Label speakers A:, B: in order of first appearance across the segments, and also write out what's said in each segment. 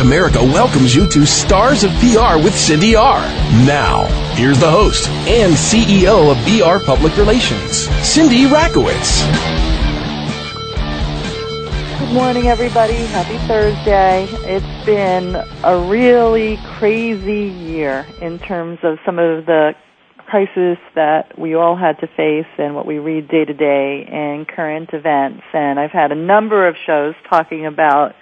A: America welcomes you to Stars of PR with Cindy R. Now, here's the host and CEO of VR Public Relations, Cindy Rakowitz.
B: Good morning, everybody. Happy Thursday. It's been a really crazy year in terms of some of the crises that we all had to face and what we read day to day in current events. And I've had a number of shows talking about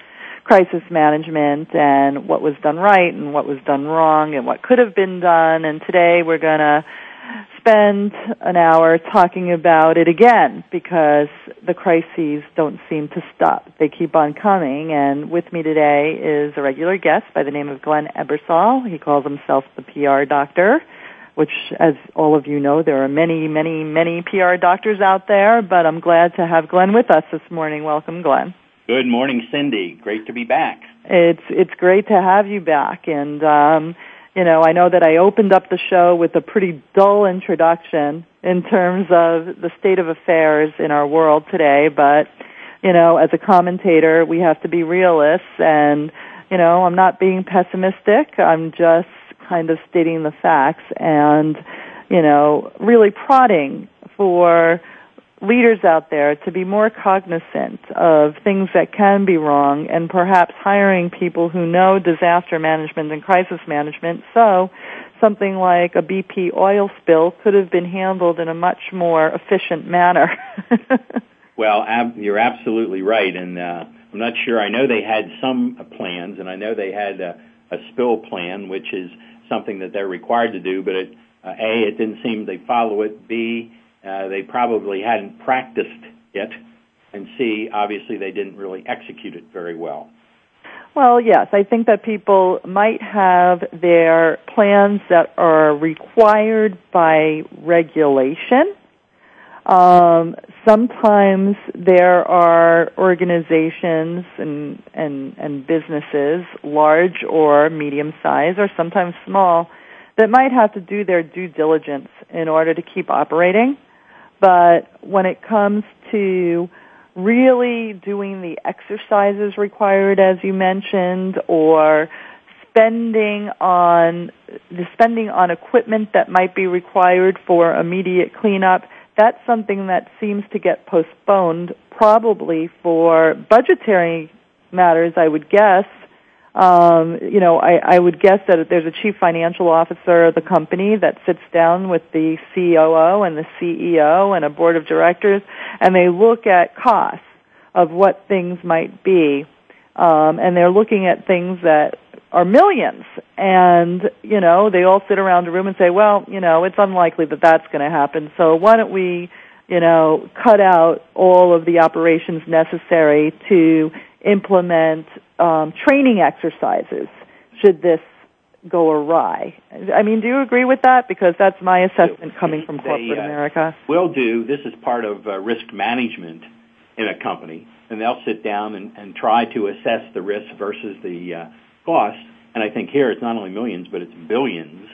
B: crisis management and what was done right and what was done wrong and what could have been done. And today we're going to spend an hour talking about it again because the crises don't seem to stop. They keep on coming. And with me today is a regular guest by the name of Glenn Ebersole. He calls himself the PR doctor. Which, as all of you know, there are many, many, many PR doctors out there, but I'm glad to have Glenn with us this morning. Welcome, Glenn.
C: Good morning, Cindy. Great to be back.
B: It's it's great to have you back, and um, you know I know that I opened up the show with a pretty dull introduction in terms of the state of affairs in our world today, but you know as a commentator we have to be realists, and you know I'm not being pessimistic. I'm just kind of stating the facts, and you know really prodding for leaders out there to be more cognizant of things that can be wrong and perhaps hiring people who know disaster management and crisis management so something like a BP oil spill could have been handled in a much more efficient manner.
C: well, you're absolutely right and uh, I'm not sure. I know they had some plans and I know they had a, a spill plan which is something that they're required to do but it, uh, A, it didn't seem they follow it. B, uh, they probably hadn't practiced it, and C, obviously they didn't really execute it very well.
B: Well, yes, I think that people might have their plans that are required by regulation. Um, sometimes there are organizations and, and, and businesses, large or medium size, or sometimes small, that might have to do their due diligence in order to keep operating. But when it comes to really doing the exercises required, as you mentioned, or spending on the spending on equipment that might be required for immediate cleanup, that's something that seems to get postponed probably for budgetary matters, I would guess, um, you know, I, I would guess that there's a chief financial officer of the company that sits down with the COO and the CEO and a board of directors, and they look at costs of what things might be, um, and they're looking at things that are millions, and you know, they all sit around a room and say, well, you know, it's unlikely that that's going to happen, so why don't we you know, cut out all of the operations necessary to implement um, training exercises should this go awry. I mean, do you agree with that? Because that's my assessment coming from corporate
C: they, uh,
B: America.
C: Will do. This is part of uh, risk management in a company, and they'll sit down and, and try to assess the risk versus the uh, cost. And I think here it's not only millions, but it's billions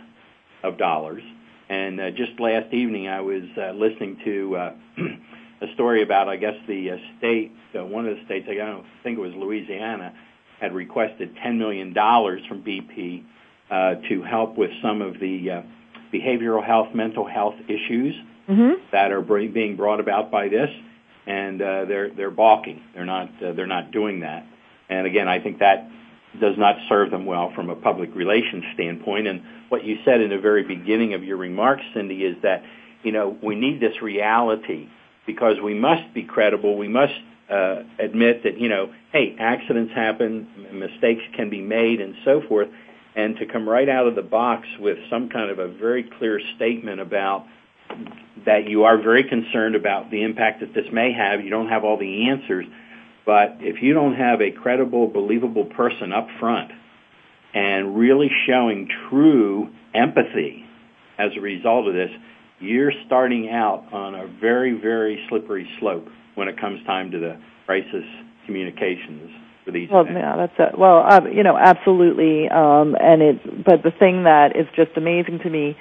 C: of dollars. And uh, just last evening, I was uh, listening to uh, a story about, I guess, the uh, state, uh, one of the states, I don't think it was Louisiana, had requested $10 million from BP uh, to help with some of the uh, behavioral health, mental health issues
B: mm-hmm.
C: that are br- being brought about by this, and uh, they're they're balking. They're not uh, they're not doing that. And again, I think that does not serve them well from a public relations standpoint. And what you said in the very beginning of your remarks, Cindy, is that you know we need this reality because we must be credible. We must uh, admit that you know, hey, accidents happen, mistakes can be made, and so forth. and to come right out of the box with some kind of a very clear statement about that you are very concerned about the impact that this may have. You don't have all the answers, but if you don't have a credible, believable person up front and really showing true empathy as a result of this, you're starting out on a very, very slippery slope when it comes time to the crisis communications for these.
B: Well,
C: events.
B: yeah, that's it. Well, uh, you know, absolutely. Um, and it, but the thing that is just amazing to me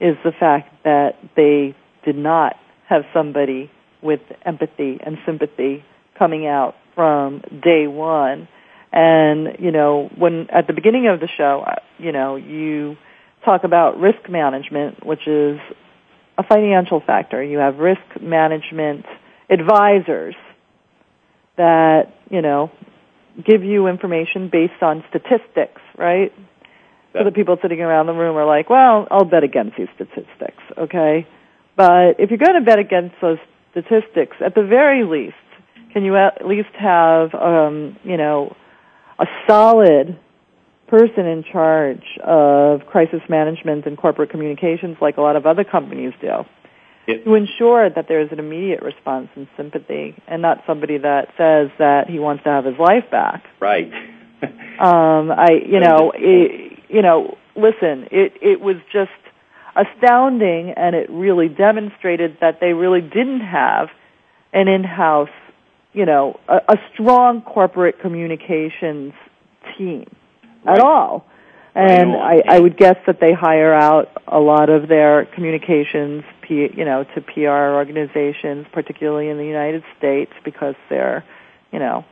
B: is the fact that they did not have somebody with empathy and sympathy coming out from day one. And, you know, when at the beginning of the show, you know, you talk about risk management, which is a financial factor. You have risk management advisors that, you know, give you information based on statistics, right? So the people sitting around the room are like, well, I'll bet against these statistics, okay? But if you're going to bet against those statistics, at the very least, can you at least have, um, you know, a solid person in charge of crisis management and corporate communications like a lot of other companies do? To ensure that there is an immediate response and sympathy and not somebody that says that he wants to have his life back.
C: right.
B: Um, I, you know, it, you know, listen, it, it was just astounding and it really demonstrated that they really didn't have an in-house, you know, a, a strong corporate communications team
C: Right.
B: at all. And
C: on.
B: I, I would guess that they hire out a lot of their communications, P, you know, to PR organizations, particularly in the United States, because they're, you know,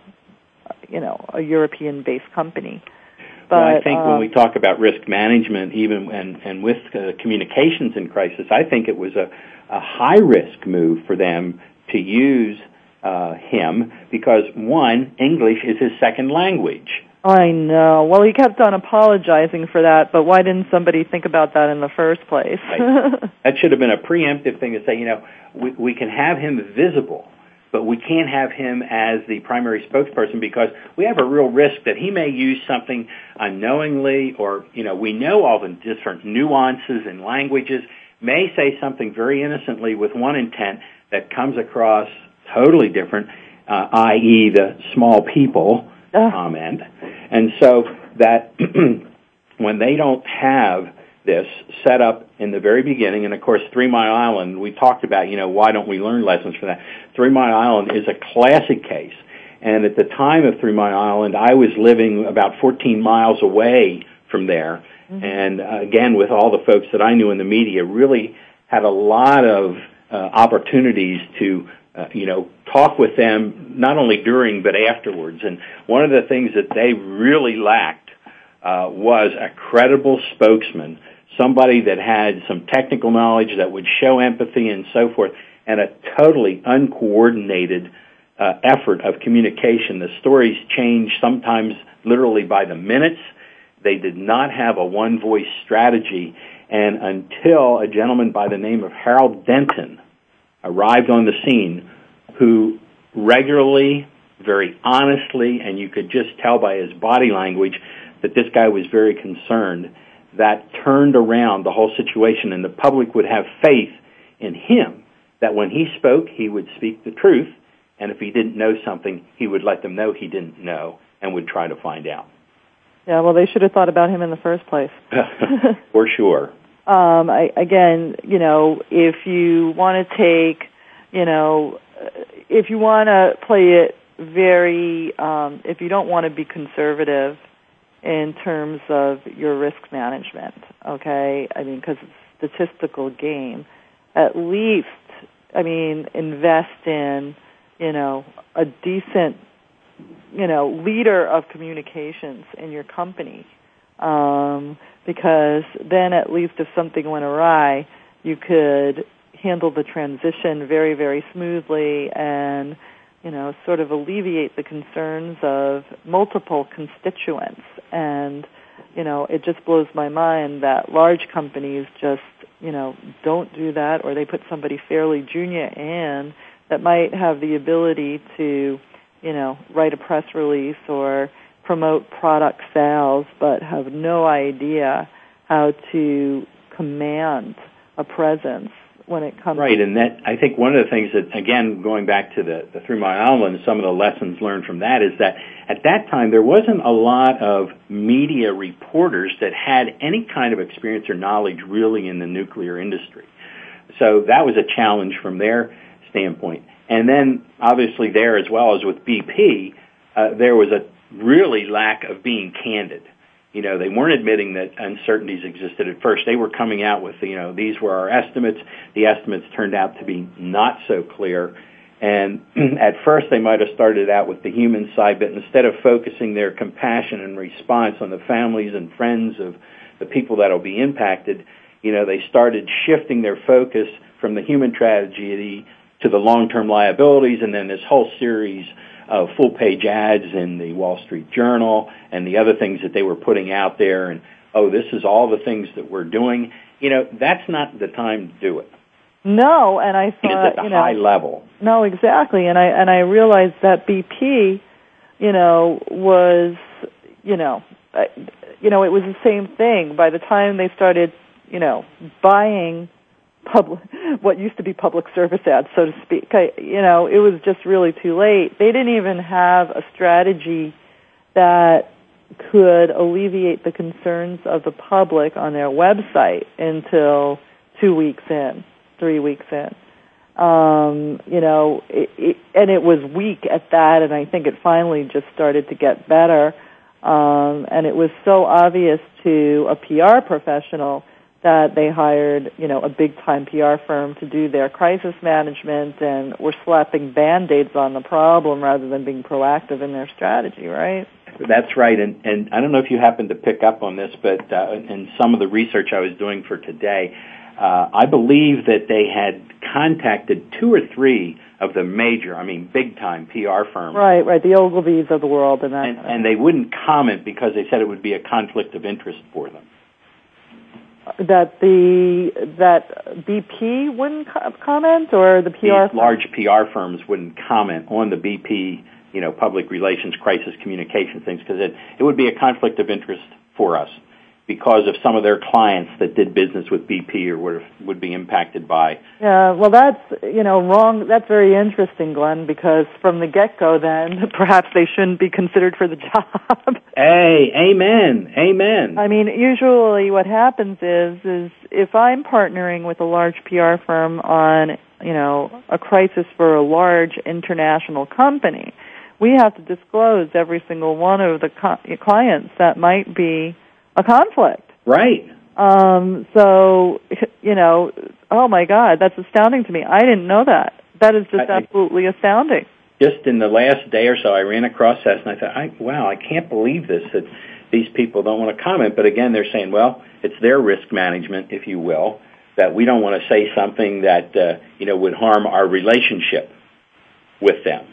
B: you know, a European-based company. But
C: well, I think when
B: um,
C: we talk about risk management, even and and with uh, communications in crisis, I think it was a, a high risk move for them to use uh, him because one, English is his second language.
B: I know. Well, he kept on apologizing for that, but why didn't somebody think about that in the first place?
C: Right. That should have been a preemptive thing to say, you know, we, we can have him visible, but we can't have him as the primary spokesperson because we have a real risk that he may use something unknowingly or, you know, we know all the different nuances and languages, may say something very innocently with one intent that comes across totally different, uh, i.e. the small people comment. And so that when they don't have this set up in the very beginning, and of course Three Mile Island, we talked about, you know, why don't we learn lessons from that? Three Mile Island is a classic case. And at the time of Three Mile Island, I was living about 14 miles away from there. And uh, again, with all the folks that I knew in the media, really had a lot of uh, opportunities to, uh, you know, talk with them not only during but afterwards. And one of the things that they really lacked uh, was a credible spokesman, somebody that had some technical knowledge that would show empathy and so forth, and a totally uncoordinated uh, effort of communication. The stories changed sometimes literally by the minutes. They did not have a one voice strategy, and until a gentleman by the name of Harold Denton arrived on the scene, who regularly, very honestly, and you could just tell by his body language that this guy was very concerned, that turned around the whole situation, and the public would have faith in him that when he spoke, he would speak the truth, and if he didn't know something, he would let them know he didn't know and would try to find out.
B: yeah, well, they should have thought about him in the first place.
C: For sure.
B: Um, I, again, you know, if you want to take, you know, uh, if you want to play it very, um, if you don't want to be conservative in terms of your risk management, okay? I mean, because it's a statistical game. At least, I mean, invest in, you know, a decent, you know, leader of communications in your company um, because then at least if something went awry, you could handle the transition very, very smoothly and, you know, sort of alleviate the concerns of multiple constituents. And, you know, it just blows my mind that large companies just, you know, don't do that or they put somebody fairly junior in that might have the ability to, you know, write a press release or promote product sales, but have no idea how to command a presence when it comes
C: right and that i think one of the things that again going back to the, the three mile island some of the lessons learned from that is that at that time there wasn't a lot of media reporters that had any kind of experience or knowledge really in the nuclear industry. So that was a challenge from their standpoint. And then obviously there as well as with bp uh, there was a really lack of being candid you know, they weren't admitting that uncertainties existed at first. They were coming out with, you know, these were our estimates. The estimates turned out to be not so clear. And at first they might have started out with the human side, but instead of focusing their compassion and response on the families and friends of the people that will be impacted, you know, they started shifting their focus from the human tragedy to the long-term liabilities and then this whole series uh, full page ads in the Wall Street Journal and the other things that they were putting out there and oh this is all the things that we're doing. You know that's not the time to do it.
B: No and i thought
C: it's at the
B: you know,
C: high level.
B: No exactly and i and i realized that bp you know was you know uh, you know it was the same thing. By the time they started you know buying public what used to be public service ads so to speak. I, you know it was just really too late. They didn't even have a strategy that could alleviate the concerns of the public on their website until two weeks in three weeks in. Um you know it, it, and it was weak at that and i think it finally just started to get better. Um and it was so obvious to a pr professional that they hired, you know, a big time PR firm to do their crisis management and were slapping band-aids on the problem rather than being proactive in their strategy, right?
C: That's right. And, and I don't know if you happen to pick up on this, but uh, in some of the research I was doing for today, uh, I believe that they had contacted two or three of the major, I mean, big time PR firms.
B: Right, right, the Ogilvies of the world and that.
C: And, and they wouldn't comment because they said it would be a conflict of interest for them
B: that the that BP wouldn't comment or the PR
C: large PR firms wouldn't comment on the BP, you know, public relations crisis communication things because it it would be a conflict of interest for us because of some of their clients that did business with BP or would would be impacted by.
B: Yeah, well, that's you know wrong. That's very interesting, Glenn, because from the get go, then perhaps they shouldn't be considered for the job.
C: hey, amen, amen.
B: I mean, usually what happens is is if I'm partnering with a large PR firm on you know a crisis for a large international company, we have to disclose every single one of the co- clients that might be a conflict.
C: Right.
B: Um, so, you know, oh my God, that's astounding to me. I didn't know that. That is just I, absolutely astounding.
C: Just in the last day or so, I ran across that and I thought, I, wow, I can't believe this, that these people don't want to comment. But again, they're saying, well, it's their risk management, if you will, that we don't want to say something that, uh, you know, would harm our relationship with them.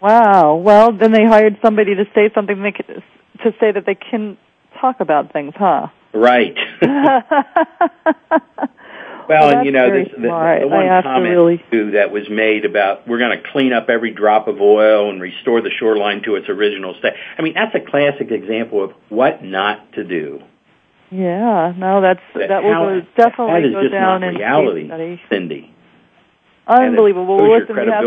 B: Wow. Well, then they hired somebody to say something they could, to say that they can talk about things, huh?
C: Right. well,
B: well
C: and you know, this, the, the, one comment
B: really...
C: too that was made about we're going to clean up every drop of oil and restore the shoreline to its original state. I mean, that's a classic example of what not to do.
B: Yeah, no, that's that, that will definitely
C: that is
B: go
C: just
B: down
C: not
B: in
C: reality, Cindy.
B: Unbelievable.
C: Well,
B: listen, we have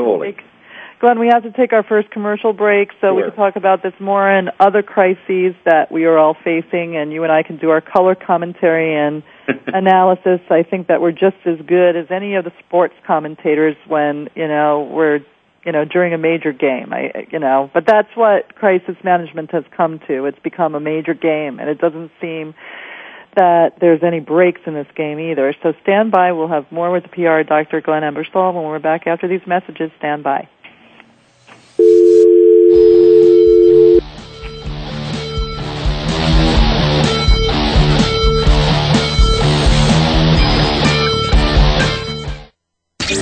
B: Glenn, we have to take our first commercial break so
C: sure.
B: we can talk about this more and other crises that we are all facing and you and I can do our color commentary and analysis. I think that we're just as good as any of the sports commentators when, you know, we're you know, during a major game. I you know, but that's what crisis management has come to. It's become a major game and it doesn't seem that there's any breaks in this game either. So stand by. We'll have more with the PR Dr. Glenn Ebersole when we're back after these messages. Stand by.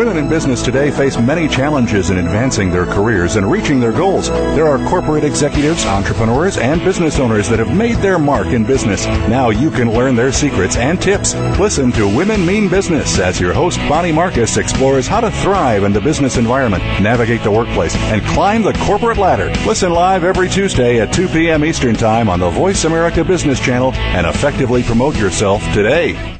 D: Women in business today face many challenges in advancing their careers and reaching their goals. There are corporate executives, entrepreneurs, and business owners that have made their mark in business. Now you can learn their secrets and tips. Listen to Women Mean Business as your host, Bonnie Marcus, explores how to thrive in the business environment, navigate the workplace, and climb the corporate ladder. Listen live every Tuesday at 2 p.m. Eastern Time on the Voice America Business Channel and effectively promote yourself today.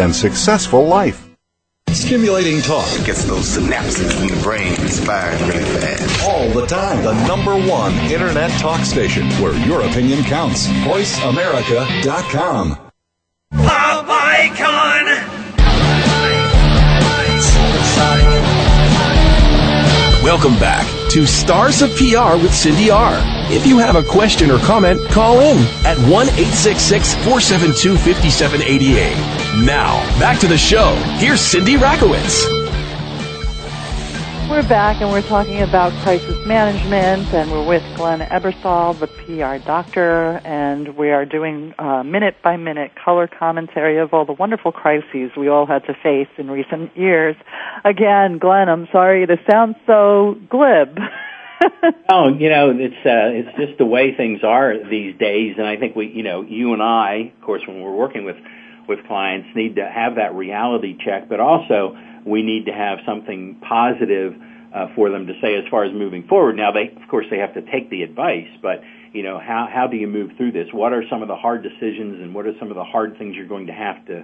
D: and successful life. Stimulating talk.
E: It gets those synapses in the brain firing really fast.
D: All the time. The number one internet talk station where your opinion counts. VoiceAmerica.com.
F: Pop icon!
A: Welcome back to Stars of PR with Cindy R. If you have a question or comment, call in at 1 866 472 5788. Now, back to the show. Here's Cindy Rakowitz.
B: We're back and we're talking about crisis management and we're with Glenn Ebersole, the PR doctor, and we are doing uh, minute by minute color commentary of all the wonderful crises we all had to face in recent years. Again, Glenn, I'm sorry to sound so glib.
C: oh, you know, it's uh, it's just the way things are these days, and I think we, you know, you and I, of course, when we're working with with clients, need to have that reality check, but also we need to have something positive uh, for them to say as far as moving forward. Now, they, of course, they have to take the advice, but you know, how how do you move through this? What are some of the hard decisions, and what are some of the hard things you're going to have to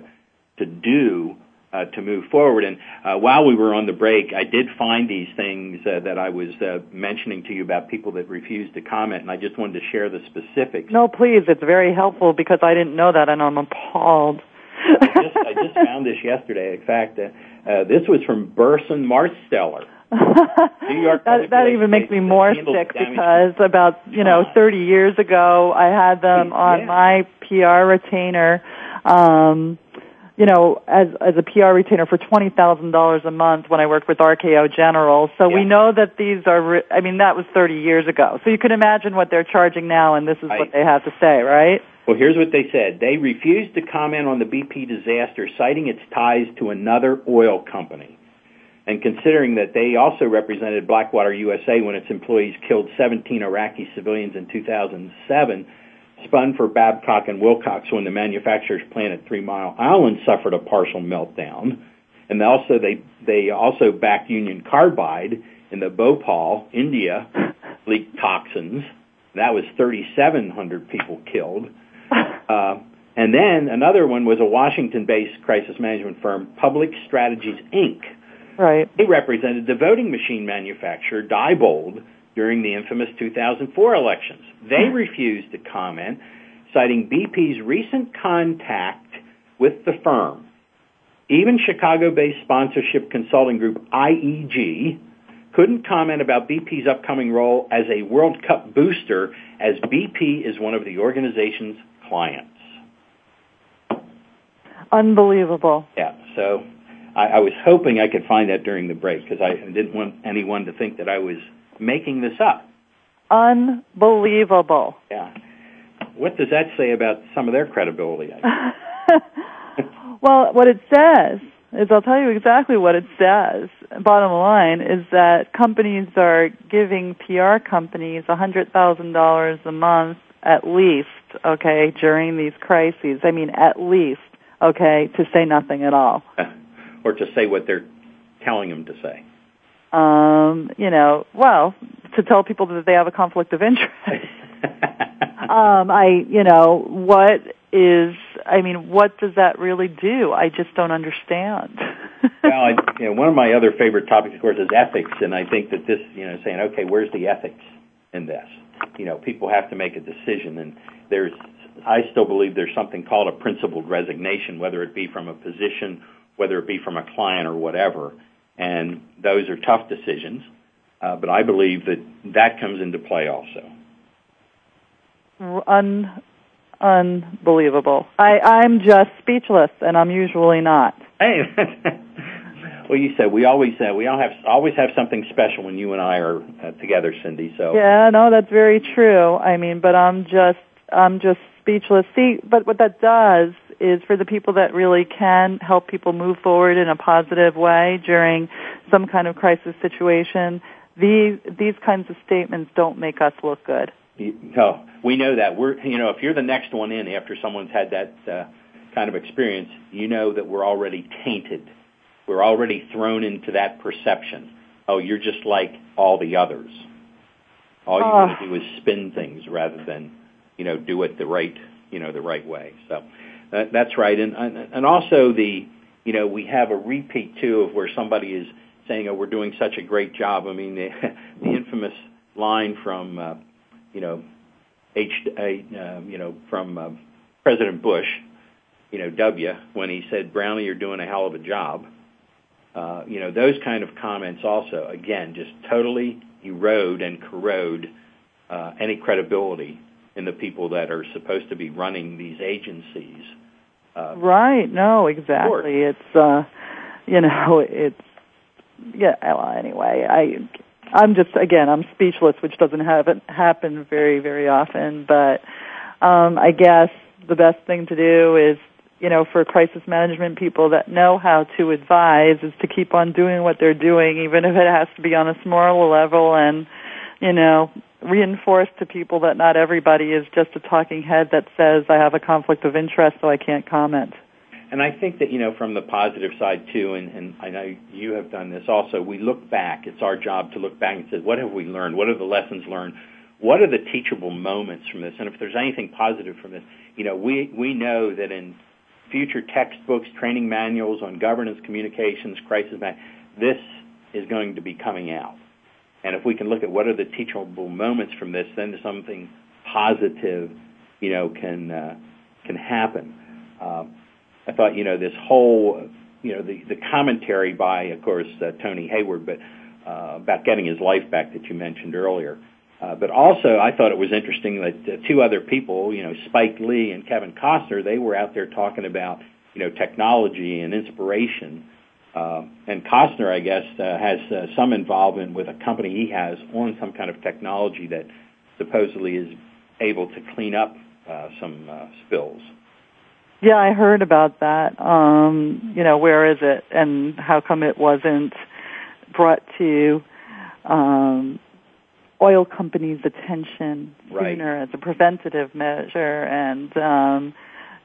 C: to do uh, to move forward? And uh, while we were on the break, I did find these things uh, that I was uh, mentioning to you about people that refused to comment, and I just wanted to share the specifics.
B: No, please, it's very helpful because I didn't know that, and I'm appalled.
C: I just I just found this yesterday. In fact, uh, uh, this was from Burson Marsteller. New York
B: that that even makes me more sick because about you know 30 years ago I had them on
C: Yeah.
B: my PR retainer um you know as as a PR retainer for $20,000 a month when I worked with RKO General. So we know that these are re- I mean that was 30 years ago. So you can imagine what they're charging now and this is
C: I-
B: what they have to say right
C: Well, here's what they said. They refused to comment on the BP disaster, citing its ties to another oil company. And considering that they also represented Blackwater USA when its employees killed 17 Iraqi civilians in 2007, spun for Babcock and Wilcox when the manufacturer's plant at Three Mile Island suffered a partial meltdown. And also they, they also backed Union Carbide in the Bhopal, India, leaked toxins. That was 3,700 people killed. Uh, and then another one was a Washington-based crisis management firm, Public Strategies Inc.
B: right
C: They represented the voting machine manufacturer Diebold during the infamous 2004 elections. They refused to comment, citing BP's recent contact with the firm. Even Chicago-based sponsorship consulting group IEG couldn't comment about BP's upcoming role as a World Cup booster as BP is one of the organization's clients.
B: unbelievable
C: Yeah, so I, I was hoping I could find that during the break because I didn't want anyone to think that I was making this up.
B: unbelievable.
C: Yeah. What does that say about some of their credibility?
B: well, what it says is I'll tell you exactly what it says. Bottom line is that companies are giving PR companies $100,000 a month at least, okay, during these crises. I mean, at least, okay, to say nothing at all.
C: or to say what they're telling them to say.
B: Um, you know, well, to tell people that they have a conflict of interest. um, I, you know, what is, I mean, what does that really do? I just don't understand.
C: well, I, you know, one of my other favorite topics, of course, is ethics, and I think that this, you know, saying, okay, where's the ethics in this? You know, people have to make a decision, and there's, I still believe there's something called a principled resignation, whether it be from a position, whether it be from a client or whatever, and those are tough decisions. Uh, but I believe that that comes into play also.
B: Un- unbelievable. I, I'm just speechless, and I'm usually not.
C: Hey, well, you said we always uh, we all have always have something special when you and I are uh, together, Cindy. So
B: yeah, no, that's very true. I mean, but I'm just I'm just speechless. See, but what that does is for the people that really can help people move forward in a positive way during some kind of crisis situation. These these kinds of statements don't make us look good.
C: No, we know that. We're you know if you're the next one in after someone's had that uh, kind of experience, you know that we're already tainted. We're already thrown into that perception. Oh, you're just like all the others. All you uh, want to do is spin things rather than you know do it the right you know the right way. So uh, that's right, and and also the you know we have a repeat too of where somebody is saying, "Oh, we're doing such a great job." I mean, the, the infamous line from uh, you know H uh, you know from uh, President Bush, you know W, when he said, "Brownie, you're doing a hell of a job." Uh, you know those kind of comments also again just totally erode and corrode uh, any credibility in the people that are supposed to be running these agencies.
B: Uh, right. No, exactly. It's uh, you know, it's yeah. Well, anyway, I I'm just again I'm speechless, which doesn't happen happen very very often. But um, I guess the best thing to do is you know for crisis management people that know how to advise is to keep on doing what they're doing, even if it has to be on a smaller level and you know reinforce to people that not everybody is just a talking head that says I have a conflict of interest so I can't comment.
C: And I think that, you know, from the positive side too, and, and I know you have done this also, we look back. It's our job to look back and say, what have we learned? What are the lessons learned? What are the teachable moments from this? And if there's anything positive from this, you know, we, we know that in future textbooks, training manuals on governance, communications, crisis management, this is going to be coming out. And if we can look at what are the teachable moments from this, then something positive, you know, can uh, can happen. Uh, I thought, you know, this whole, you know, the the commentary by, of course, uh, Tony Hayward, but uh, about getting his life back that you mentioned earlier. Uh, but also, I thought it was interesting that uh, two other people, you know, Spike Lee and Kevin Costner, they were out there talking about, you know, technology and inspiration uh, and Costner, I guess, uh, has uh, some involvement with a company he has on some kind of technology that supposedly is able to clean up uh, some uh, spills.
B: Yeah, I heard about that. Um, you know, where is it, and how come it wasn't brought to um, oil companies' attention sooner
C: right.
B: as a preventative measure, and um,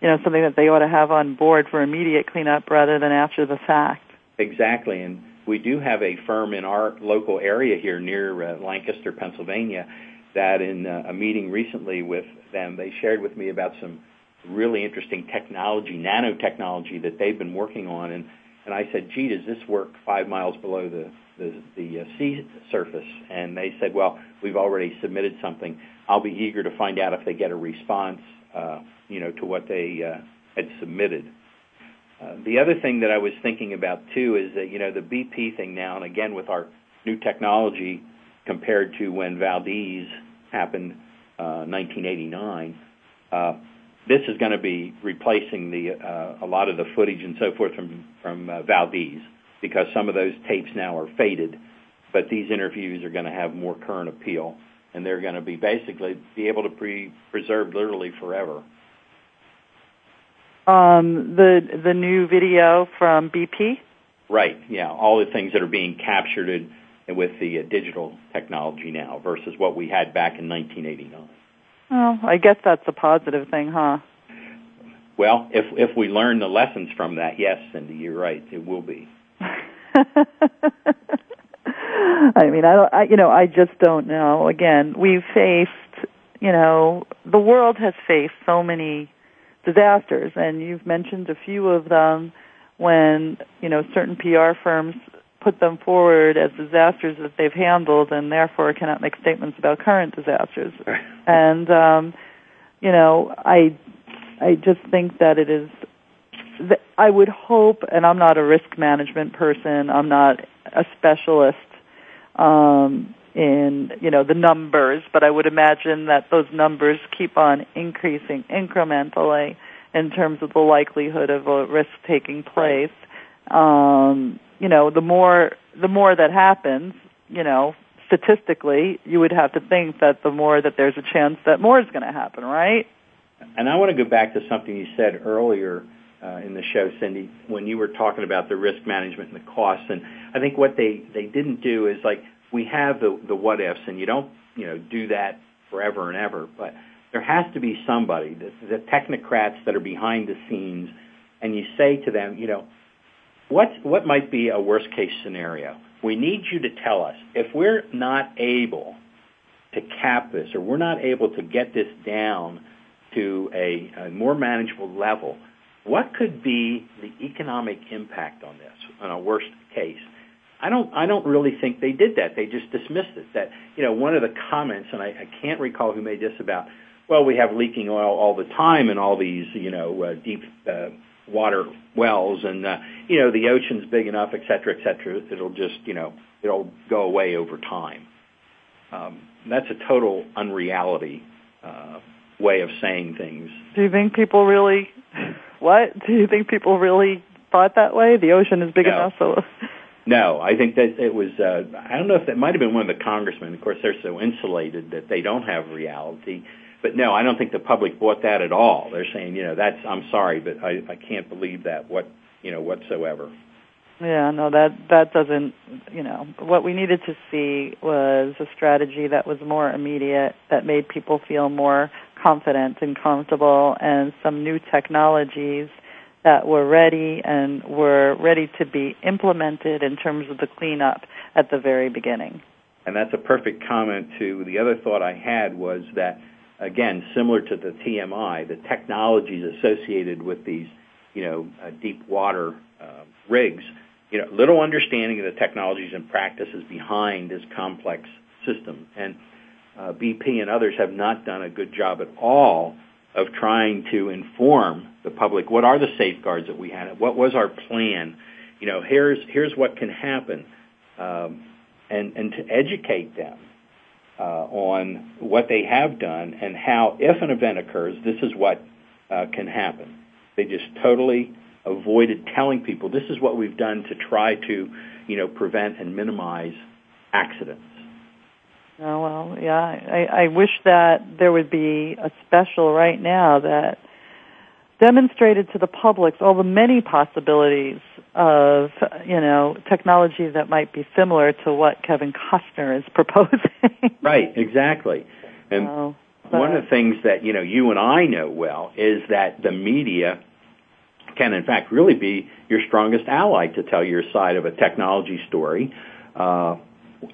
B: you know, something that they ought to have on board for immediate cleanup rather than after the fact.
C: Exactly, and we do have a firm in our local area here near uh, Lancaster, Pennsylvania, that in uh, a meeting recently with them, they shared with me about some really interesting technology, nanotechnology that they've been working on, and and I said, "Gee, does this work five miles below the the, the uh, sea surface?" And they said, "Well, we've already submitted something. I'll be eager to find out if they get a response, uh, you know, to what they uh, had submitted." Uh, the other thing that I was thinking about too is that you know the BP thing now, and again with our new technology compared to when Valdez happened, uh, 1989. Uh, this is going to be replacing the uh, a lot of the footage and so forth from from uh, Valdez because some of those tapes now are faded, but these interviews are going to have more current appeal. and they're going to be basically be able to be preserved literally forever.
B: Um, the the new video from BP.
C: Right. Yeah. All the things that are being captured with the uh, digital technology now versus what we had back in 1989.
B: Well, I guess that's a positive thing, huh?
C: Well, if if we learn the lessons from that, yes, Cindy, you're right. It will be.
B: I mean, I don't. I, you know, I just don't know. Again, we've faced. You know, the world has faced so many disasters, and you've mentioned a few of them when you know certain PR firms put them forward as disasters that they've handled, and therefore cannot make statements about current disasters. and um, you know, I I just think that it is. I would hope, and I'm not a risk management person. I'm not a specialist um, in you know the numbers, but I would imagine that those numbers keep on increasing incrementally in terms of the likelihood of a risk taking place. Um, you know, the more the more that happens, you know, statistically, you would have to think that the more that there's a chance that more is going to happen, right?
C: And I want to go back to something you said earlier uh, in the show, Cindy, when you were talking about the risk management and the costs. And I think what they they didn't do is like we have the the what ifs, and you don't you know do that forever and ever, but there has to be somebody, the, the technocrats that are behind the scenes, and you say to them, you know, what what might be a worst case scenario? We need you to tell us if we're not able to cap this, or we're not able to get this down to a, a more manageable level what could be the economic impact on this on a worst case? I don't I don't really think they did that. They just dismissed it. That you know one of the comments, and I, I can't recall who made this about. Well, we have leaking oil all the time in all these you know uh, deep uh, water wells, and uh, you know the ocean's big enough, et cetera, et cetera. It'll just you know it'll go away over time. Um, that's a total unreality uh, way of saying things.
B: Do you think people really what? Do you think people really thought that way? The ocean is big
C: no.
B: enough, so.
C: No, I think that it was. Uh, I don't know if that might have been one of the congressmen. Of course, they're so insulated that they don't have reality. But no, I don't think the public bought that at all. They're saying, you know, that's. I'm sorry, but I, I can't believe that. What you know, whatsoever.
B: Yeah, no, that that doesn't. You know, what we needed to see was a strategy that was more immediate, that made people feel more confident and comfortable and some new technologies that were ready and were ready to be implemented in terms of the cleanup at the very beginning.
C: And that's a perfect comment to the other thought I had was that, again, similar to the TMI, the technologies associated with these, you know, uh, deep water uh, rigs, you know, little understanding of the technologies and practices behind this complex system. And uh, BP and others have not done a good job at all of trying to inform the public what are the safeguards that we had, what was our plan, you know, here's here's what can happen, um, and and to educate them uh, on what they have done and how, if an event occurs, this is what uh, can happen. They just totally avoided telling people this is what we've done to try to, you know, prevent and minimize accidents.
B: Oh well, yeah. I, I wish that there would be a special right now that demonstrated to the public all the many possibilities of you know technology that might be similar to what Kevin Costner is proposing.
C: right, exactly. And oh, one of the things that you know you and I know well is that the media can in fact really be your strongest ally to tell your side of a technology story uh,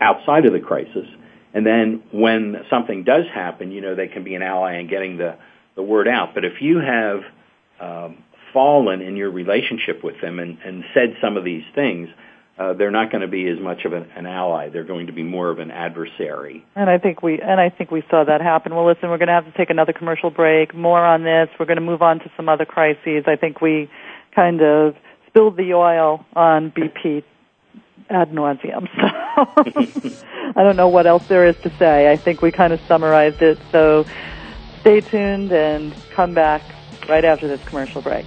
C: outside of the crisis and then when something does happen, you know, they can be an ally in getting the, the word out. But if you have um, fallen in your relationship with them and, and said some of these things, uh, they're not going to be as much of an, an ally. They're going to be more of an adversary.
B: And I think we and I think we saw that happen. Well, listen, we're going to have to take another commercial break. More on this. We're going to move on to some other crises. I think we kind of spilled the oil on BP ad nauseum. I don't know what else there is to say. I think we kind of summarized it. So stay tuned and come back right after this commercial break.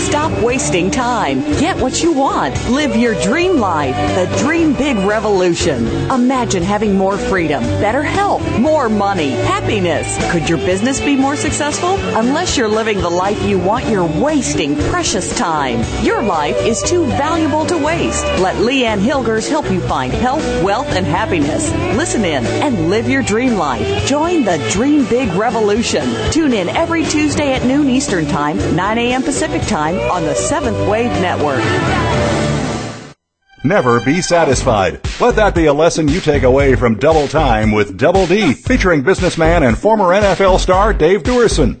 G: Stop wasting time. Get what you want. Live your dream life. The Dream Big Revolution. Imagine having more freedom, better health, more money, happiness. Could your business be more successful? Unless you're living the life you want, you're wasting precious time. Your life is too valuable to waste. Let Leanne Hilgers help you find health, wealth, and happiness. Listen in and live your dream life. Join the Dream Big Revolution. Tune in every Tuesday at noon Eastern Time, 9 a.m. Pacific Time on the Seventh Wave Network.
D: Never be satisfied. Let that be a lesson you take away from Double Time with Double D, featuring businessman and former NFL star Dave Duerson.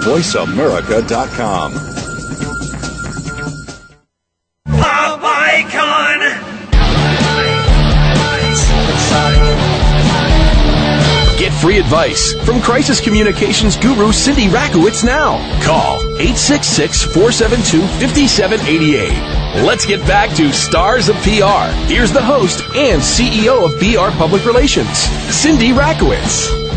D: VoiceAmerica.com.
F: Pop icon.
A: Get free advice from crisis communications guru Cindy Rakowitz now. Call 866-472-5788. Let's get back to Stars of PR. Here's the host and CEO of VR Public Relations, Cindy Rakowitz.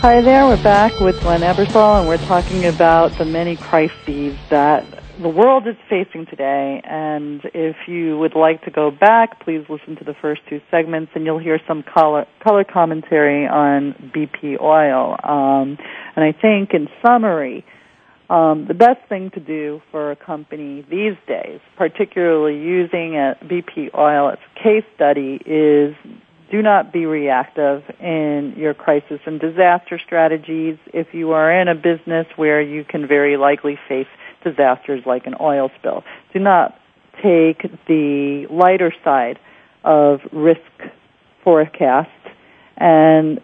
B: Hi there, we're back with Glenn Ebersole, and we're talking about the many crises that the world is facing today. And if you would like to go back, please listen to the first two segments, and you'll hear some color, color commentary on BP oil. Um, and I think, in summary, um, the best thing to do for a company these days, particularly using a BP oil as a case study, is do not be reactive in your crisis and disaster strategies if you are in a business where you can very likely face disasters like an oil spill. Do not take the lighter side of risk forecast and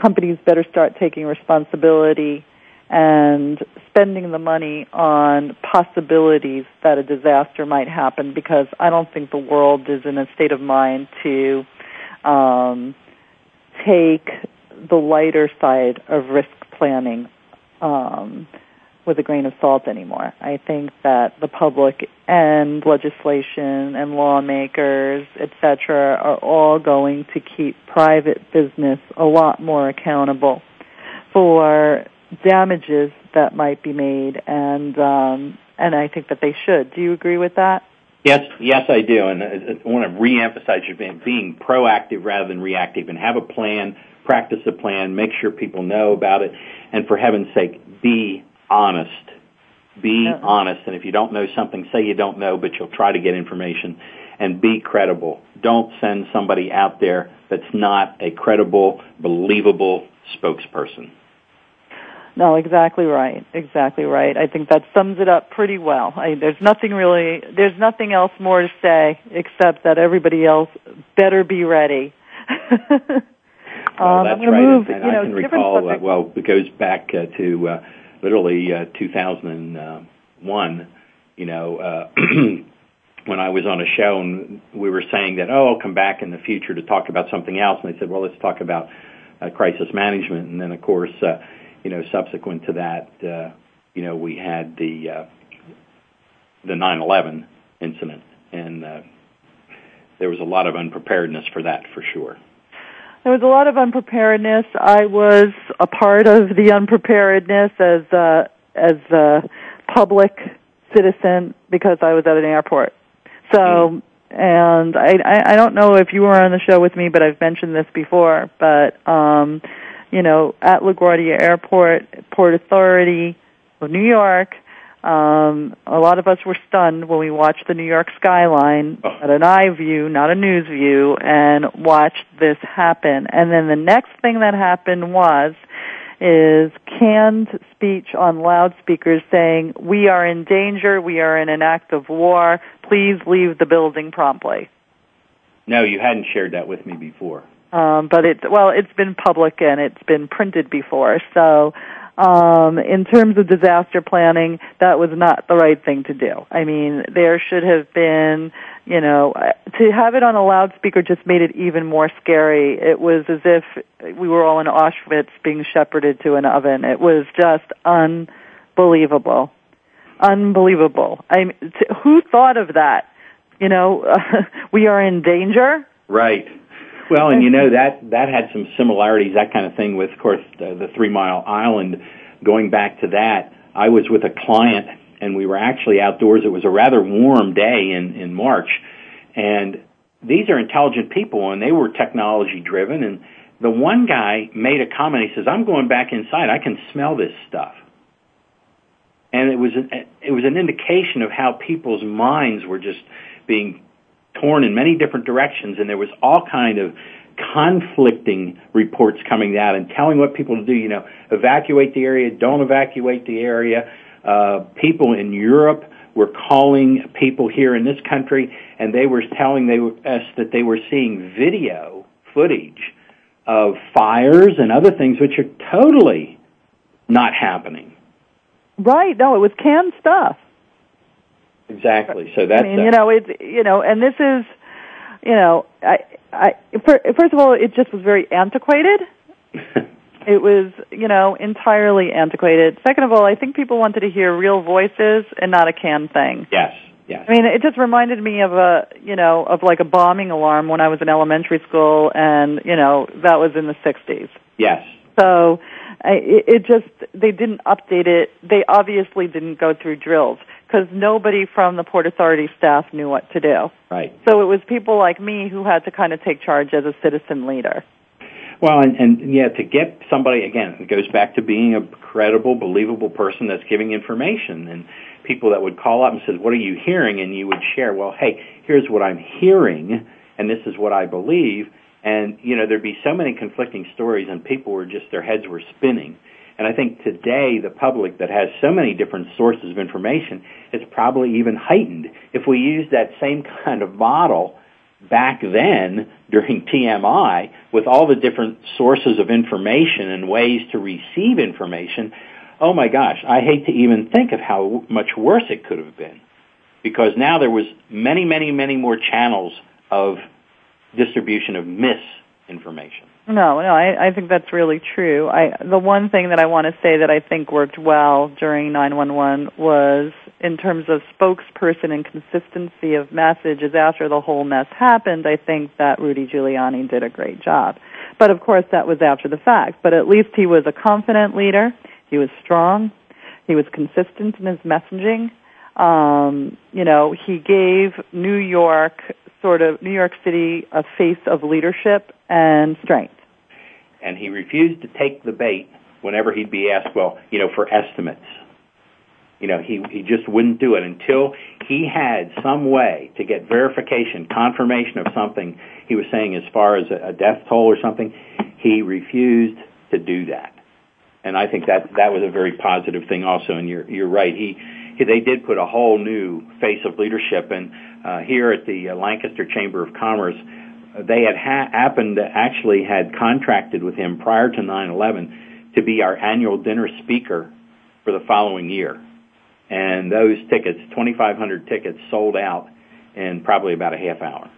B: companies better start taking responsibility and spending the money on possibilities that a disaster might happen because I don't think the world is in a state of mind to um, take the lighter side of risk planning um, with a grain of salt anymore. I think that the public and legislation and lawmakers, etc., are all going to keep private business a lot more accountable for damages that might be made, and um, and I think that they should. Do you agree with that?
C: Yes, yes, I do, and I want to reemphasize your being, being proactive rather than reactive, and have a plan, practice a plan, make sure people know about it, and for heaven's sake, be honest. Be
B: Yeah.
C: honest, and if you don't know something, say you don't know, but you'll try to get information, and be credible. Don't send somebody out there that's not a credible, believable spokesperson.
B: No, exactly right. Exactly right. I think that sums it up pretty well. I, there's nothing really, there's nothing else more to say except that everybody else better be ready.
C: Well,
B: um,
C: that's
B: I'm
C: right.
B: move,
C: and
B: you know,
C: I can recall, uh, well, it goes back uh, to uh, literally uh, 2001, you know, uh, when I was on a show and we were saying that, oh, I'll come back in the future to talk about something else, and they said, well, let's talk about uh, crisis management, and then of course, uh, you know, subsequent to that, uh, you know, we had the uh, the 9/11 incident, and uh, there was a lot of unpreparedness for that, for sure.
B: There was a lot of unpreparedness. I was a part of the unpreparedness as a, as a public citizen because I was at an airport. So, mm. and I, I, I don't know if you were on the show with me, but I've mentioned this before, but, um, you know, at LaGuardia Airport, Port Authority of New York, um, a lot of us were stunned when we watched the New York skyline oh. at an eye view, not a news view, and watched this happen. And then the next thing that happened was is canned speech on loudspeakers saying, "We are in danger. We are in an act of war. Please leave the building promptly."
C: No, you hadn't shared that with me before.
B: Um, but it's well, it's been public and it's been printed before. So um, in terms of disaster planning, that was not the right thing to do. I mean, there should have been, you know, to have it on a loudspeaker just made it even more scary. It was as if we were all in Auschwitz being shepherded to an oven. It was just unbelievable. Unbelievable. I mean, who thought of that? You know, we are in danger.
C: Right. Well, and you know that that had some similarities, that kind of thing, with of course the, the Three Mile Island. Going back to that, I was with a client, and we were actually outdoors. It was a rather warm day in in March, and these are intelligent people, and they were technology driven. And the one guy made a comment. He says, "I'm going back inside. I can smell this stuff." And it was an, it was an indication of how people's minds were just being torn in many different directions, and there was all kind of conflicting reports coming out and telling what people to do. You know, evacuate the area, don't evacuate the area. Uh, people in Europe were calling people here in this country, and they were telling they us that they were seeing video footage of fires and other things which are totally not happening.
B: Right. No, it was canned stuff.
C: Exactly. So that's. I
B: mean, you know, it's you know, and this is, you know, I, I first of all, it just was very antiquated. it was, you know, entirely antiquated. Second of all, I think people wanted to hear real voices and not a canned thing.
C: Yes. Yes.
B: I mean, it just reminded me of a, you know, of like a bombing alarm when I was in elementary school, and you know, that was in the '60s.
C: Yes.
B: So, I, it, it just they didn't update it. They obviously didn't go through drills because nobody from the Port Authority staff knew what to do.
C: Right.
B: So it was people like me who had to kind of take charge as a citizen leader.
C: Well, and, and yeah, to get somebody again, it goes back to being a credible, believable person that's giving information, and people that would call up and says, "What are you hearing?" and you would share, "Well, hey, here's what I'm hearing, and this is what I believe." And you know, there'd be so many conflicting stories, and people were just their heads were spinning. And I think today the public that has so many different sources of information is probably even heightened. If we use that same kind of model back then during TMI with all the different sources of information and ways to receive information, oh my gosh, I hate to even think of how much worse it could have been. Because now there was many, many, many more channels of distribution of misinformation.
B: No, no, I, I think that's really true. I the one thing that I want to say that I think worked well during 911 was in terms of spokesperson and consistency of messages after the whole mess happened. I think that Rudy Giuliani did a great job. But of course that was after the fact. But at least he was a confident leader. He was strong. He was consistent in his messaging. Um, you know, he gave New York sort of New York City a face of leadership and strength.
C: And he refused to take the bait whenever he'd be asked, well, you know, for estimates. You know, he, he just wouldn't do it until he had some way to get verification, confirmation of something he was saying as far as a, a death toll or something. He refused to do that. And I think that that was a very positive thing also. And you're, you're right. He, they did put a whole new face of leadership. And uh, here at the uh, Lancaster Chamber of Commerce, uh, they had ha- happened to actually had contracted with him prior to 9/11 to be our annual dinner speaker for the following year. and those tickets, 2,500 tickets, sold out in probably about a half hour.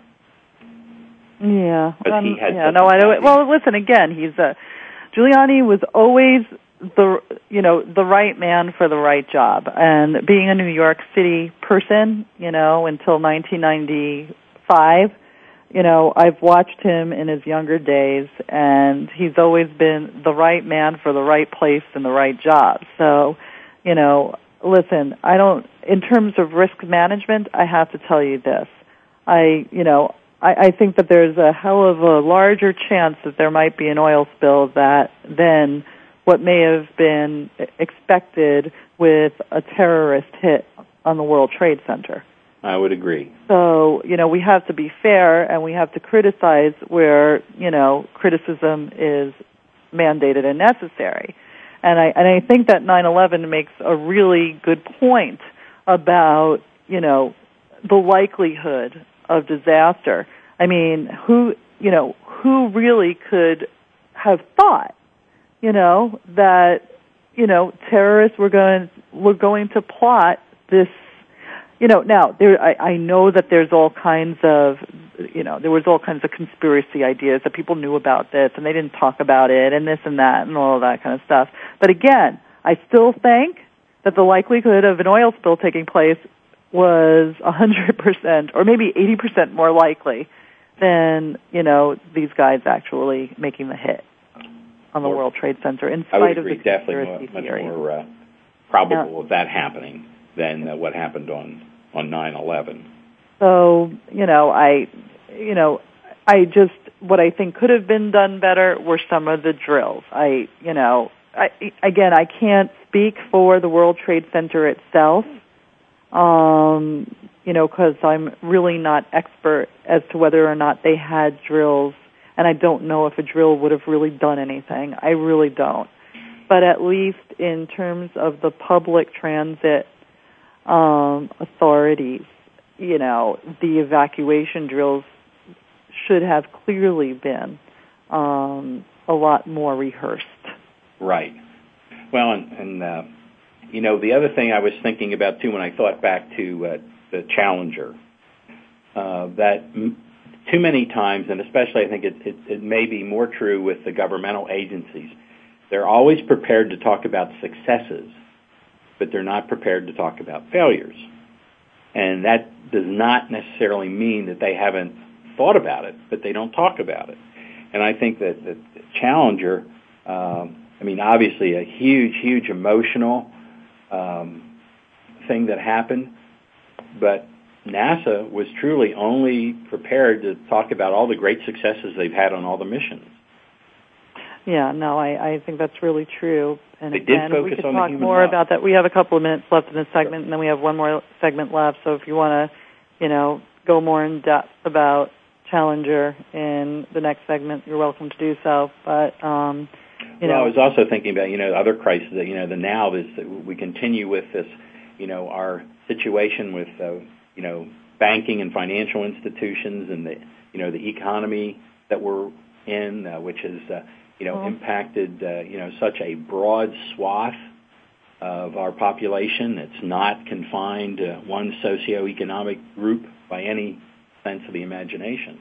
B: Yeah.
C: Had
B: yeah. No, I don't. Well, listen. Again, he's a Giuliani was always the you know the right man for the right job, and being a New York City person, you know, until 1995. You know, I've watched him in his younger days, and he's always been the right man for the right place and the right job. So, you know, listen, I don't, in terms of risk management, I have to tell you this. I, you know, I, I think that there's a hell of a larger chance that there might be an oil spill that than what may have been expected with a terrorist hit on the World Trade Center.
C: I would agree.
B: So, you know, we have to be fair and we have to criticize where, you know, criticism is mandated and necessary. And I and I think that 9/11 makes a really good point about, you know, the likelihood of disaster. I mean, who, you know, who really could have thought, you know, that you know, terrorists were going were going to plot this you know, now there I, I know that there's all kinds of you know, there was all kinds of conspiracy ideas that people knew about this and they didn't talk about it and this and that and all that kind of stuff. But again, I still think that the likelihood of an oil spill taking place was a hundred percent or maybe eighty percent more likely than, you know, these guys actually making the hit on the
C: Or-
B: World Trade Center in
C: I would
B: spite of the conspiracy
C: more, much
B: theory.
C: more uh, probable of that happening than uh, what happened on on 9/11.
B: So, you know, I, you know, I just, what I think could have been done better were some of the drills. I, you know, I, again, I can't speak for the World Trade Center itself, um, you know, because I'm really not expert as to whether or not they had drills, and I don't know if a drill would have really done anything. I really don't. But at least in terms of the public transit um, authorities, you know, the evacuation drills should have clearly been um, a lot more rehearsed.
C: Right. Well, and, and uh, you know, the other thing I was thinking about too when I thought back to uh, the Challenger, uh, that too many times, and especially I think it, it, it may be more true with the governmental agencies, they're always prepared to talk about successes, but they're not prepared to talk about failures. And that does not necessarily mean that they haven't thought about it, but they don't talk about it. And I think that the Challenger, um, I mean, obviously a huge, huge emotional um, thing that happened, but NASA was truly only prepared to talk about all the great successes they've had on all the missions.
B: Yeah, no, I, I think that's really true. And
C: They did
B: again, we could talk more about that. We have a couple of minutes left in this segment, and then we have one more segment left. So if you want to, you know, go more in depth about Challenger in the next segment, you're welcome to do so. But um, you
C: well,
B: know,
C: I was also thinking about you know other crises that you know the now is that we continue with this you know our situation with uh, you know banking and financial institutions and the you know the economy that we're in, uh, which has uh, you know
B: Mhm.
C: impacted uh, you know such a broad swath of our population. It's not confined to one socioeconomic group by any sense of the imagination.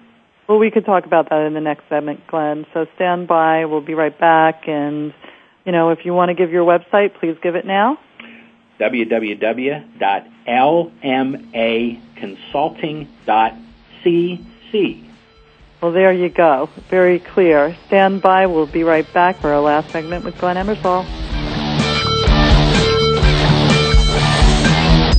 B: well, we could talk about that in the next segment, Glenn. So stand by. We'll be right back. And you know, if you want to give your website, please give it now.
C: www.lmaconsulting.cc.
B: Well, there you go. Very clear. Stand by. We'll be right back for our last segment with Glenn Ebersole.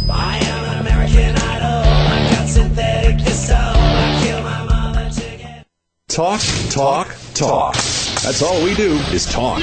F: I am an American Idol. I got synthetic disco. I kill my mother to get.
D: Talk, talk, talk. That's all we do is talk.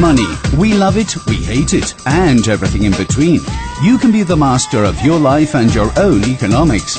H: Money. We love it, we hate it, and everything in between. You can be the master of your life and your own economics.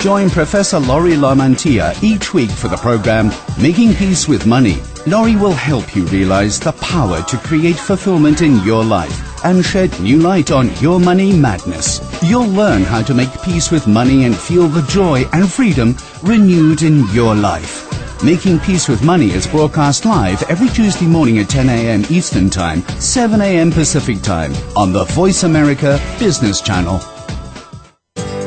H: Join Professor Laurie Lamantia each week for the program Making Peace with Money. Laurie will help you realize the power to create fulfillment in your life and shed new light on your money madness. You'll learn how to make peace with money and feel the joy and freedom renewed in your life. Making Peace with Money is broadcast live every Tuesday morning at 10 a.m. Eastern Time, 7 a.m. Pacific Time on the Voice America Business Channel.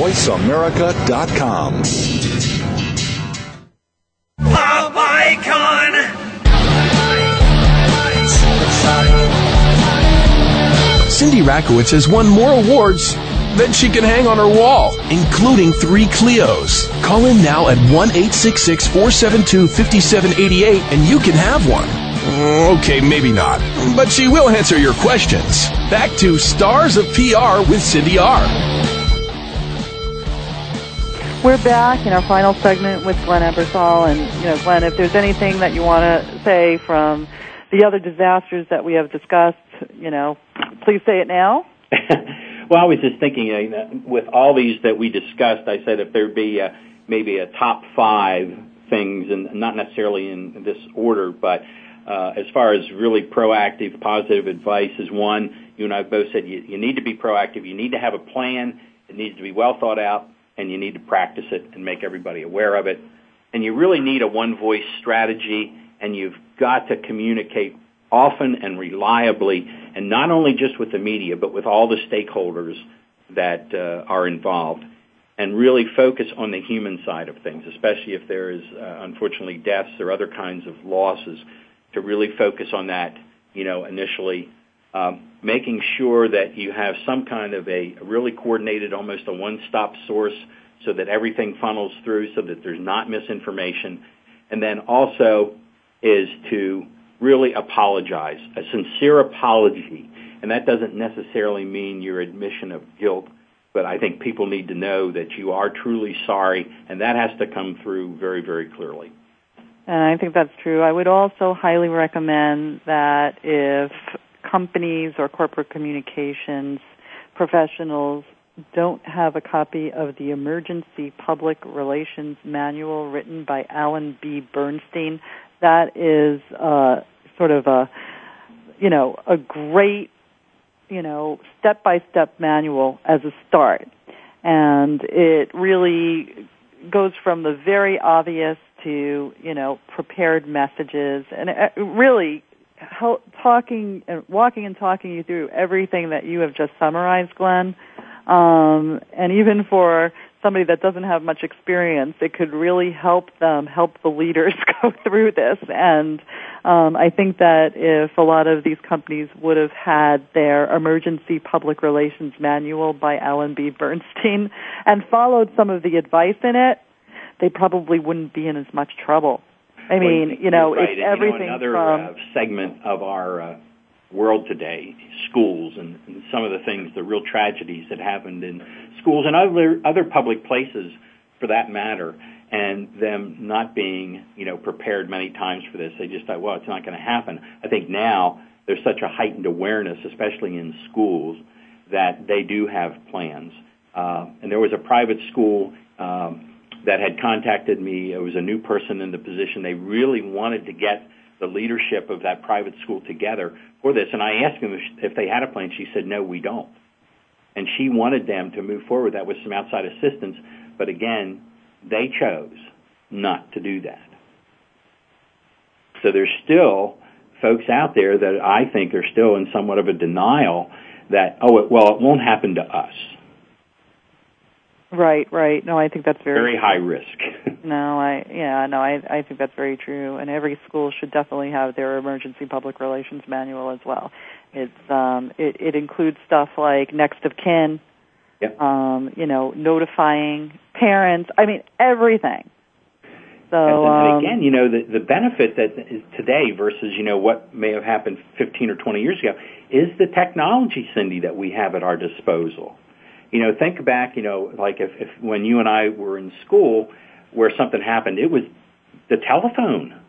D: VoiceAmerica.com.
F: Pop icon.
A: Cindy Rakowitz has won more awards than she can hang on her wall, including three Clios. Call in now at 1 866 472 5788 and you can have one. Mm, okay, maybe not, but she will answer your questions. Back to Stars of PR with Cindy R.
B: We're back in our final segment with Glenn Ebersole, and you know, Glenn, if there's anything that you want to say from the other disasters that we have discussed, you know, please say it now.
C: well, I was just thinking, uh, that with all these that we discussed, I said if there'd be uh, maybe a top five things, and not necessarily in this order, but uh, as far as really proactive, positive advice is one. You and I both said you, you need to be proactive. You need to have a plan. It needs to be well thought out, and you need to practice it and make everybody aware of it. And you really need a one voice strategy, and you've got to communicate often and reliably, and not only just with the media, but with all the stakeholders that uh, are involved, and really focus on the human side of things, especially if there is uh, unfortunately deaths or other kinds of losses, to really focus on that, you know, initially. Um, making sure that you have some kind of a really coordinated, almost a one-stop source so that everything funnels through so that there's not misinformation. And then also is to really apologize, a sincere apology. And that doesn't necessarily mean your admission of guilt, but I think people need to know that you are truly sorry, and that has to come through very, very clearly.
B: And I think that's true. I would also highly recommend that if companies or corporate communications professionals don't have a copy of the Emergency Public Relations Manual written by Alan B. Bernstein, that is uh, sort of a, you know, a great, you know, step-by-step manual as a start. And it really goes from the very obvious to, you know, prepared messages and it really help talking and walking and talking you through everything that you have just summarized, Glenn. Um, and even for somebody that doesn't have much experience, it could really help them help the leaders go through this. And um, I think that if a lot of these companies would have had their emergency public relations manual by Alan B. Bernstein and followed some of the advice in it, they probably wouldn't be in as much trouble. I mean, you know,
C: right.
B: it's
C: And, you know,
B: everything
C: another
B: from
C: uh, segment of our uh, world today, schools and, and some of the things, the real tragedies that happened in schools and other other public places, for that matter, and them not being you know prepared many times for this. They just thought, well, it's not going to happen. I think now there's such a heightened awareness, especially in schools, that they do have plans. Uh, and there was a private school. Um, that had contacted me. It was a new person in the position. They really wanted to get the leadership of that private school together for this. And I asked them if, they had a plan. She said, no, we don't. And she wanted them to move forward. That with some outside assistance. But again, they chose not to do that. So there's still folks out there that I think are still in somewhat of a denial that, oh, it, well, it won't happen to us.
B: Right, right. No, I think that's very
C: very high risk.
B: no, I yeah, no, I I think that's very true. And every school should definitely have their emergency public relations manual as well. It's um it it includes stuff like next of kin,
C: Yep.
B: um, you know, notifying parents. I mean, everything. So
C: and, and
B: um,
C: again, you know, the the benefit that is today versus you know what may have happened 15 or 20 years ago is the technology, Cindy, that we have at our disposal. You know, think back, you know, like if, if when you and I were in school, where something happened, it was the telephone,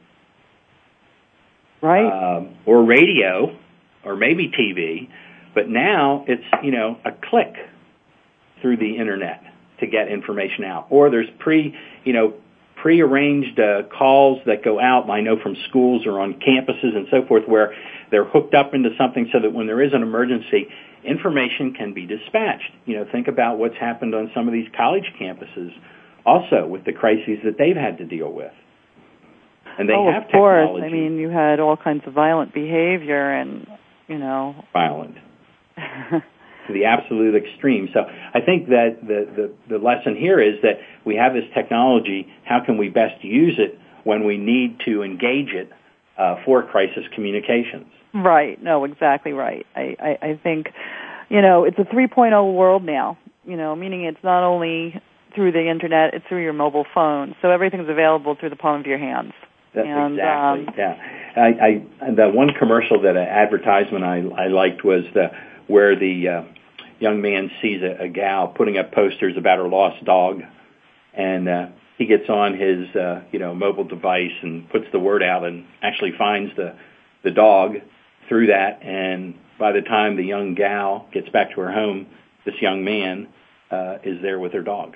B: right,
C: um, or radio, or maybe TV. But now it's you know a click through the internet to get information out, or there's pre you know prearranged uh, calls that go out. I know from schools or on campuses and so forth where they're hooked up into something so that when there is an emergency, information can be dispatched. You know, think about what's happened on some of these college campuses also with the crises that they've had to deal with. And they
B: oh,
C: have
B: of course.
C: technology.
B: I mean, you had all kinds of violent behavior, and you know,
C: violent to the absolute extreme. So I think that the, the, the lesson here is that we have this technology. How can we best use it when we need to engage it uh, for crisis communications?
B: Right. No, exactly right. I, I, I think, you know, it's a 3.0 world now, you know, meaning it's not only through the internet, it's through your mobile phone. So everything's available through the palm of your hands.
C: That's
B: and,
C: exactly.
B: Um,
C: yeah. I, I, the one commercial that uh, advertisement I, I liked was the, where the, uh, young man sees a, a gal putting up posters about her lost dog and, uh, he gets on his, uh, you know, mobile device and puts the word out and actually finds the, the dog through that, and by the time the young gal gets back to her home, this young man uh, is there with her dog.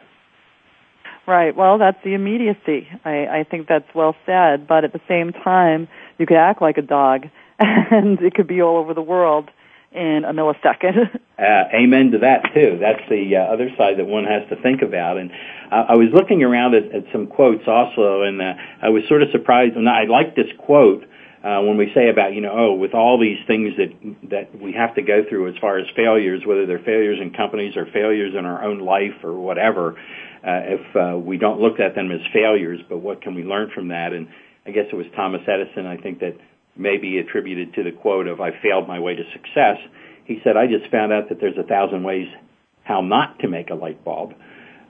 B: Right. Well, that's the immediacy. I, I think that's well said. But at the same time, you could act like a dog, and it could be all over the world in a millisecond.
C: uh, amen to that too. That's the uh, other side that one has to think about. And uh, I was looking around at, at some quotes also, and uh, I was sort of surprised. And I like this quote uh, when we say about you know oh with all these things that that we have to go through as far as failures, whether they're failures in companies or failures in our own life or whatever, uh, if uh, we don't look at them as failures, but what can we learn from that? And I guess it was Thomas Edison. I think that maybe attributed to the quote of "I failed my way to success." He said, "I just found out that there's a thousand ways how not to make a light bulb."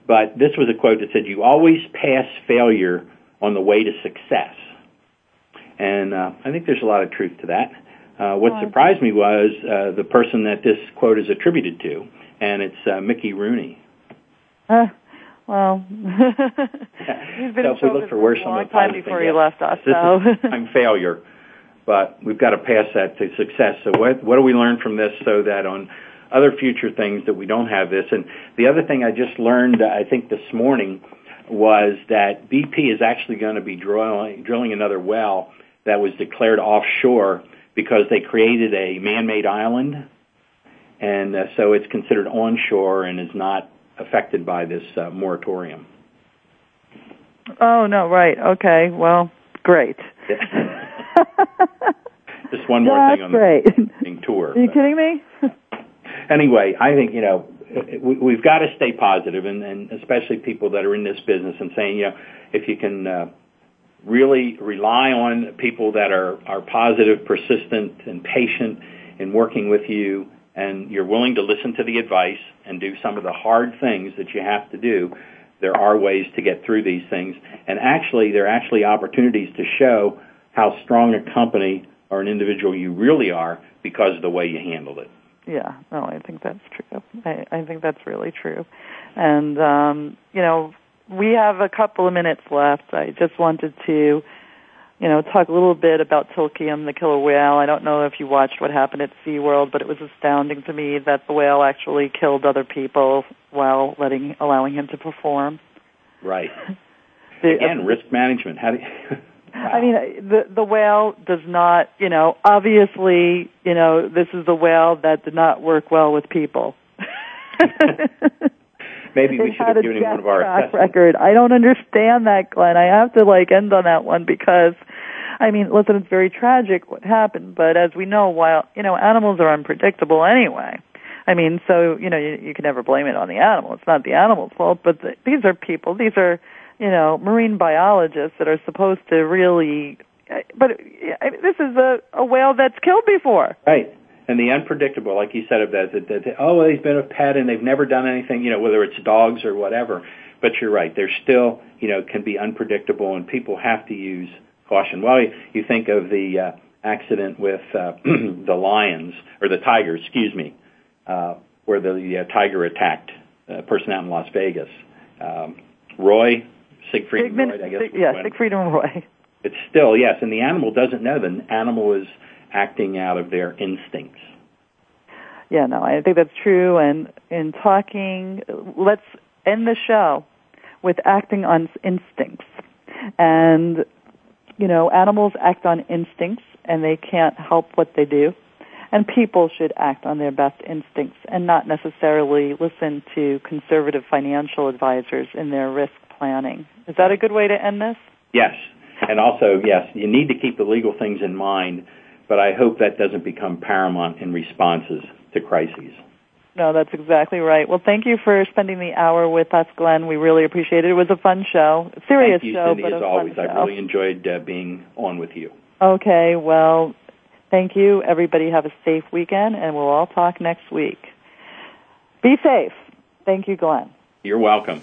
C: But this was a quote that said, "You always pass failure on the way to success." And uh, I think there's a lot of truth to that. Uh, what surprised me was uh, the person that this quote is attributed to, and it's uh, Mickey Rooney.
B: Uh, well, he's been
C: so if we look for worse
B: a
C: on
B: long time before he left us.
C: This
B: So
C: is I'm failure, but we've got to pass that to success. So what what do we learn from this so that on other future things that we don't have this? And the other thing I just learned, I think this morning, was that BP is actually going to be drilling drilling another well that was declared offshore because they created a man-made island, and uh, so it's considered onshore and is not affected by this uh, moratorium.
B: oh no, right, okay, well, great.
C: Just one more
B: That's
C: thing on
B: great.
C: the tour.
B: Are you kidding me?
C: anyway, I think you know we, we've got to stay positive, and, and especially people that are in this business, and saying you know if you can uh, really rely on people that are are positive, persistent, and patient in working with you, and you're willing to listen to the advice and do some of the hard things that you have to do. There are ways to get through these things, and actually, there are actually opportunities to show how strong a company or an individual you really are because of the way you handled it.
B: Yeah, no, I think that's true. I, I think that's really true. And, um, you know, we have a couple of minutes left. I just wanted to, you know, talk a little bit about Tilikum, the killer whale. I don't know if you watched what happened at SeaWorld, but it was astounding to me that the whale actually killed other people while letting, allowing him to perform.
C: Right.
B: The-
C: Again, risk management. How do you,
B: I mean, the the whale does not, you know, obviously, you know, this is the whale that did not work well with people.
C: maybe we should have given him one of our
B: track record. I don't understand that, Glenn. I have to like end on that one because, I mean, listen, it's very tragic what happened, but as we know, while you know, animals are unpredictable anyway. I mean, so you know, you, you can never blame it on the animal. It's not the animal's fault, but the, these are people. These are, you know, marine biologists that are supposed to really. But I mean, this is a, a whale that's killed before.
C: Right. And the unpredictable, like you said, of that, that, that oh, they've been a pet and they've never done anything, you know, whether it's dogs or whatever. But you're right, they're still, you know, can be unpredictable, and people have to use caution. Well, you, you think of the uh, accident with uh, the lions or the tigers, excuse me, uh, where the uh, tiger attacked a person out in Las Vegas. Um, Roy, Siegfried and Roy, I guess.
B: Sig- yeah,
C: when-
B: Siegfried and Roy.
C: It's still yes, and the animal doesn't know. The animal is acting out of their instincts.
B: Yeah, no, I think that's true. And in talking, let's end the show with acting on instincts. And, you know, animals act on instincts and they can't help what they do. And people should act on their best instincts and not necessarily listen to conservative financial advisors in their risk planning. Is that a good way to end this?
C: Yes, and also yes, you need to keep the legal things in mind, but I hope that doesn't become paramount in responses to crises.
B: No, that's exactly right. Well, thank you for spending the hour with us, Glenn. We really appreciate it. It was a fun show, a serious
C: Thank you,
B: show,
C: Cindy,
B: but
C: as
B: a
C: always.
B: fun
C: I
B: show.
C: really enjoyed uh, being on with you.
B: Okay, well, thank you. Everybody have a safe weekend, and we'll all talk next week. Be safe. Thank you, Glenn.
C: You're welcome.